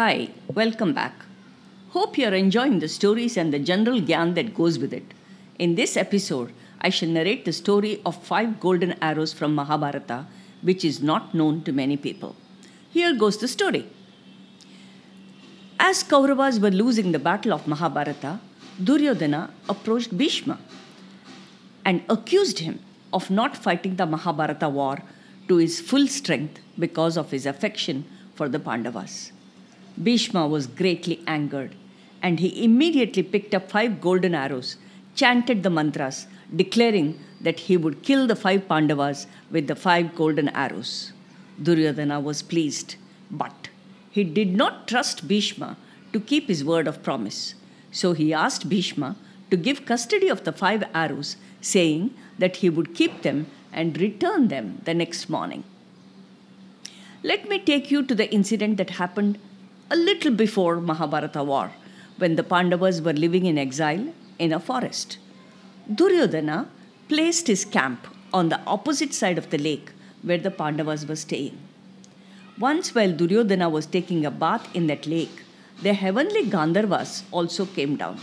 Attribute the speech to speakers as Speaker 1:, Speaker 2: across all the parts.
Speaker 1: Hi, welcome back. Hope you're enjoying the stories and the general gyan that goes with it. In this episode, I shall narrate the story of five golden arrows from Mahabharata, which is not known to many people. Here goes the story. As Kauravas were losing the battle of Mahabharata, Duryodhana approached Bhishma and accused him of not fighting the Mahabharata war to his full strength because of his affection for the Pandavas. Bhishma was greatly angered, and he immediately picked up five golden arrows, chanted the mantras, declaring that he would kill the five Pandavas with the five golden arrows. Duryodhana was pleased, but he did not trust Bhishma to keep his word of promise. So he asked Bhishma to give custody of the five arrows, saying that he would keep them and return them the next morning. Let me take you to the incident that happened a little before Mahabharata war, when the Pandavas were living in exile in a forest. Duryodhana placed his camp on the opposite side of the lake where the Pandavas were staying. Once, while Duryodhana was taking a bath in that lake, the heavenly Gandharvas also came down.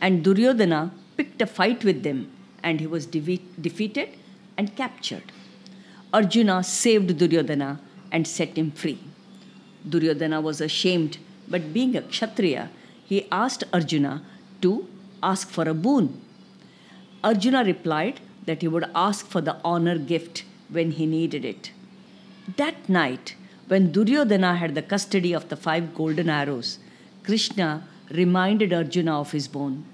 Speaker 1: And Duryodhana picked a fight with them, and he was de- defeated and captured. Arjuna saved Duryodhana and set him free. Duryodhana was ashamed, but being a Kshatriya, he asked Arjuna to ask for a boon. Arjuna replied that he would ask for the honor gift when he needed it. That night, when Duryodhana had the custody of the five golden arrows, Krishna reminded Arjuna of his boon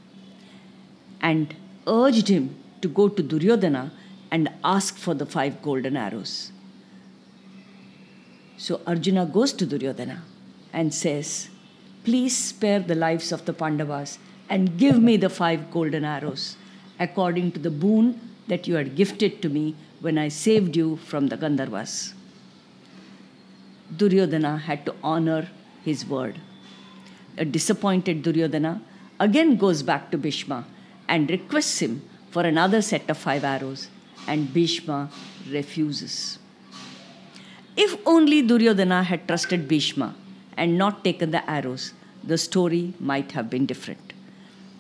Speaker 1: and urged him to go to Duryodhana and ask for the five golden arrows. So Arjuna goes to Duryodhana and says, Please spare the lives of the Pandavas and give me the five golden arrows, according to the boon that you had gifted to me when I saved you from the Gandharvas. Duryodhana had to honor his word. A disappointed Duryodhana again goes back to Bhishma and requests him for another set of five arrows, and Bhishma refuses. If only Duryodhana had trusted Bhishma and not taken the arrows, the story might have been different.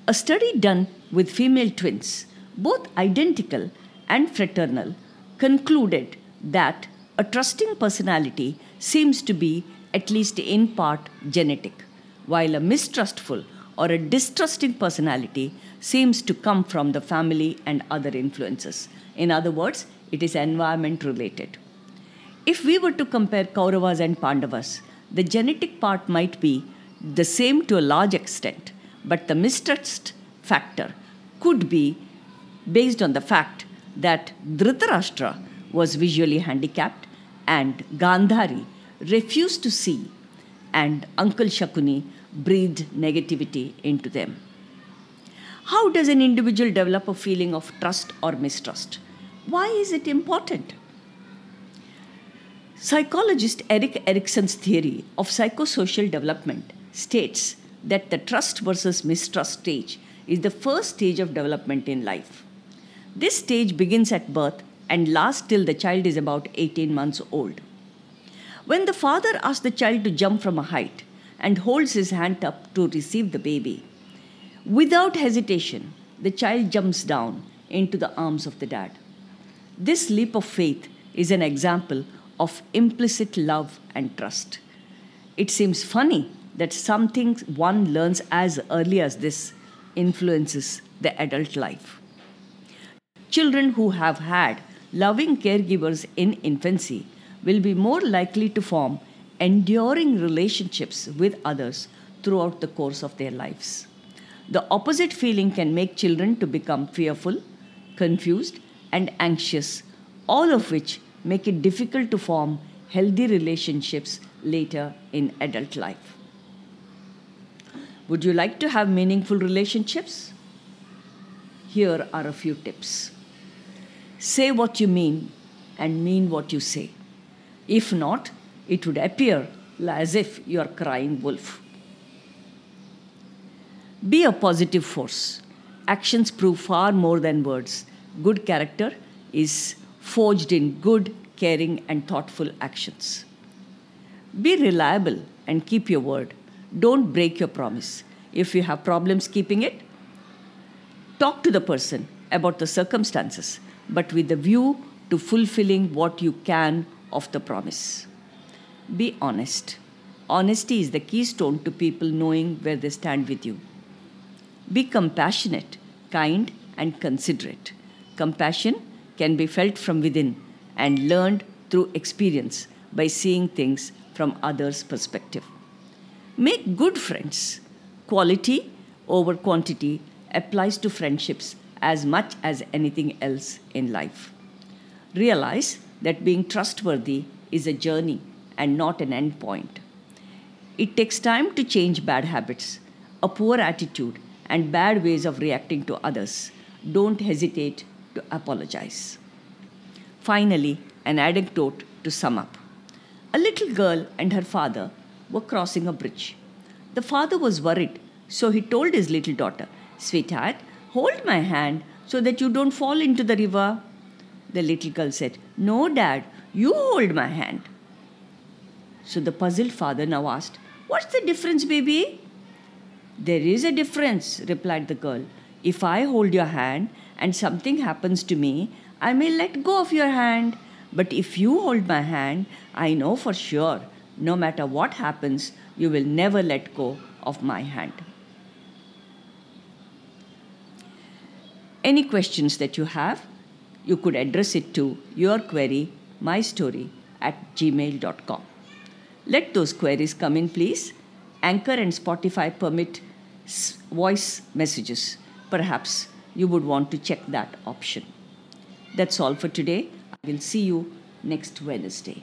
Speaker 1: A study done with female twins, both identical and fraternal, concluded that a trusting personality seems to be, at least in part, genetic, while a mistrustful or a distrusting personality seems to come from the family and other influences. In other words, it is environment related. If we were to compare Kauravas and Pandavas, the genetic part might be the same to a large extent, but the mistrust factor could be based on the fact that Dhritarashtra was visually handicapped and Gandhari refused to see, and Uncle Shakuni breathed negativity into them. How does an individual develop a feeling of trust or mistrust? Why is it important? Psychologist Erik Erikson's theory of psychosocial development states that the trust versus mistrust stage is the first stage of development in life. This stage begins at birth and lasts till the child is about 18 months old. When the father asks the child to jump from a height and holds his hand up to receive the baby, without hesitation, the child jumps down into the arms of the dad. This leap of faith is an example of implicit love and trust. It seems funny that something one learns as early as this influences the adult life. Children who have had loving caregivers in infancy will be more likely to form enduring relationships with others throughout the course of their lives. The opposite feeling can make children to become fearful, confused, and anxious, all of which make it difficult to form healthy relationships later in adult life. Would you like to have meaningful relationships? Here are a few tips. Say what you mean and mean what you say. If not, it would appear as if you are crying wolf. Be a positive force. Actions prove far more than words. Good character is forged in good, caring, and thoughtful actions. Be reliable and keep your word. Don't break your promise. If you have problems keeping it, talk to the person about the circumstances, but with a view to fulfilling what you can of the promise. Be honest. Honesty is the keystone to people knowing where they stand with you. Be compassionate, kind, and considerate. Compassion can be felt from within and learned through experience by seeing things from others' perspective. Make good friends. Quality over quantity applies to friendships as much as anything else in life. Realize that being trustworthy is a journey and not an end point. It takes time to change bad habits, a poor attitude, and bad ways of reacting to others. Don't hesitate to apologize. Finally, an anecdote to sum up. A little girl and her father were crossing a bridge. The father was worried, so he told his little daughter, Sweetheart, hold my hand so that you don't fall into the river. The little girl said, No, Dad, you hold my hand. So the puzzled father now asked, What's the difference, baby? There is a difference, replied the girl. If I hold your hand and something happens to me, I may let go of your hand. But if you hold my hand, I know for sure, no matter what happens, you will never let go of my hand. Any questions that you have, you could address it to your query, my at gmail.com. Let those queries come in, please. Anchor and Spotify permit voice messages. Perhaps you would want to check that option. That's all for today. I will see you next Wednesday.